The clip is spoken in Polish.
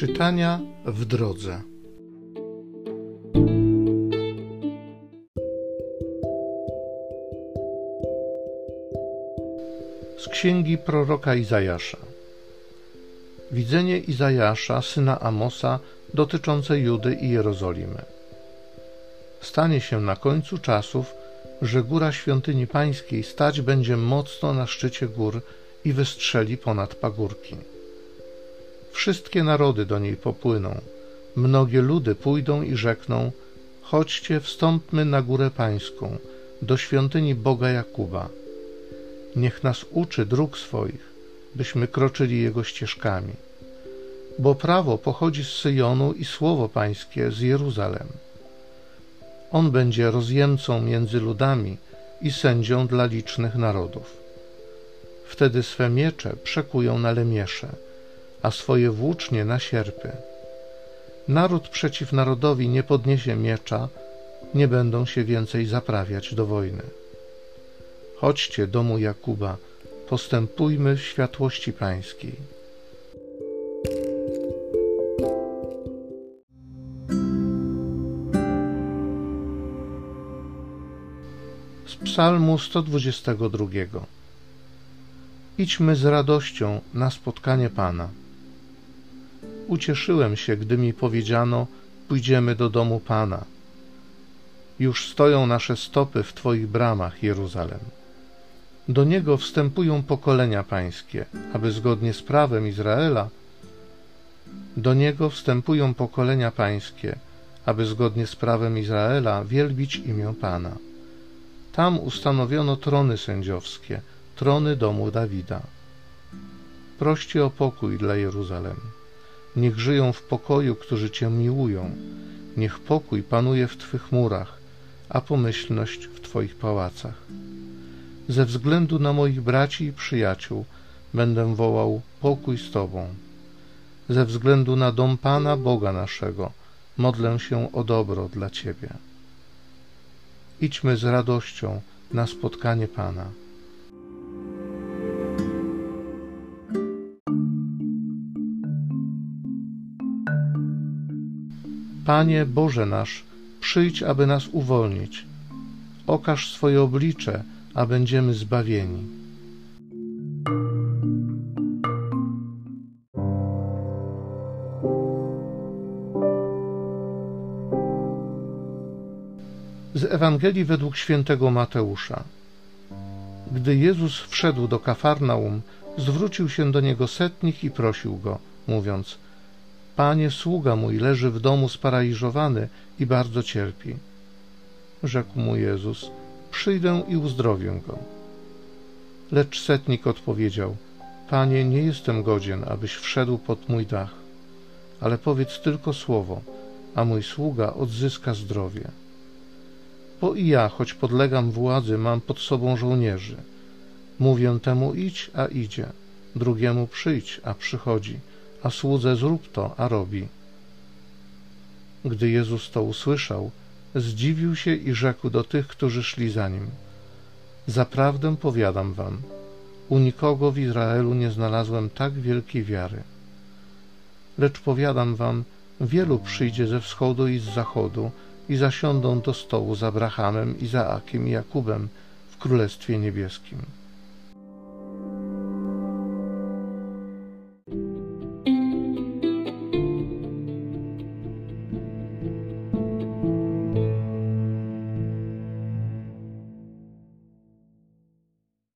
Czytania w drodze. Z księgi proroka Izajasza. Widzenie Izajasza, syna Amosa, dotyczące Judy i Jerozolimy. Stanie się na końcu czasów, że góra świątyni pańskiej stać będzie mocno na szczycie gór i wystrzeli ponad pagórki. Wszystkie narody do niej popłyną, mnogie ludy pójdą i rzekną: Chodźcie, wstąpmy na górę pańską, do świątyni Boga Jakuba. Niech nas uczy dróg swoich, byśmy kroczyli jego ścieżkami. Bo prawo pochodzi z Syjonu i słowo pańskie z Jeruzalem. On będzie rozjemcą między ludami i sędzią dla licznych narodów. Wtedy swe miecze przekują na lemiesze, a swoje włócznie na sierpy. Naród przeciw narodowi nie podniesie miecza, nie będą się więcej zaprawiać do wojny. Chodźcie, domu Jakuba, postępujmy w światłości pańskiej. Z Psalmu 122 Idźmy z radością na spotkanie Pana. Ucieszyłem się, gdy mi powiedziano: Pójdziemy do domu Pana. Już stoją nasze stopy w Twoich bramach, Jeruzalem. Do niego wstępują pokolenia pańskie, aby zgodnie z prawem Izraela, do niego wstępują pokolenia pańskie, aby zgodnie z prawem Izraela wielbić imię Pana. Tam ustanowiono trony sędziowskie, trony domu Dawida. Proście o pokój dla Jeruzalem. Niech żyją w pokoju, którzy Cię miłują. Niech pokój panuje w Twych murach, a pomyślność w Twoich pałacach. Ze względu na moich braci i przyjaciół będę wołał pokój z Tobą. Ze względu na dom Pana Boga naszego modlę się o dobro dla Ciebie. Idźmy z radością na spotkanie Pana. Panie Boże nasz, przyjdź, aby nas uwolnić. Okaż swoje oblicze, a będziemy zbawieni. Z Ewangelii według świętego Mateusza. Gdy Jezus wszedł do Kafarnaum, zwrócił się do niego setnik i prosił go, mówiąc: Panie, sługa mój leży w domu sparaliżowany i bardzo cierpi. Rzekł mu Jezus: Przyjdę i uzdrowię go. Lecz setnik odpowiedział: Panie, nie jestem godzien, abyś wszedł pod mój dach, ale powiedz tylko słowo, a mój sługa odzyska zdrowie. Bo i ja, choć podlegam władzy, mam pod sobą żołnierzy. Mówię temu idź, a idzie, drugiemu przyjdź, a przychodzi a słudze zrób to, a robi. Gdy Jezus to usłyszał, zdziwił się i rzekł do tych, którzy szli za nim: Zaprawdę powiadam wam, u nikogo w Izraelu nie znalazłem tak wielkiej wiary. Lecz powiadam wam, wielu przyjdzie ze wschodu i z zachodu i zasiądą do stołu z Abrahamem, Izaakiem i Jakubem w Królestwie Niebieskim.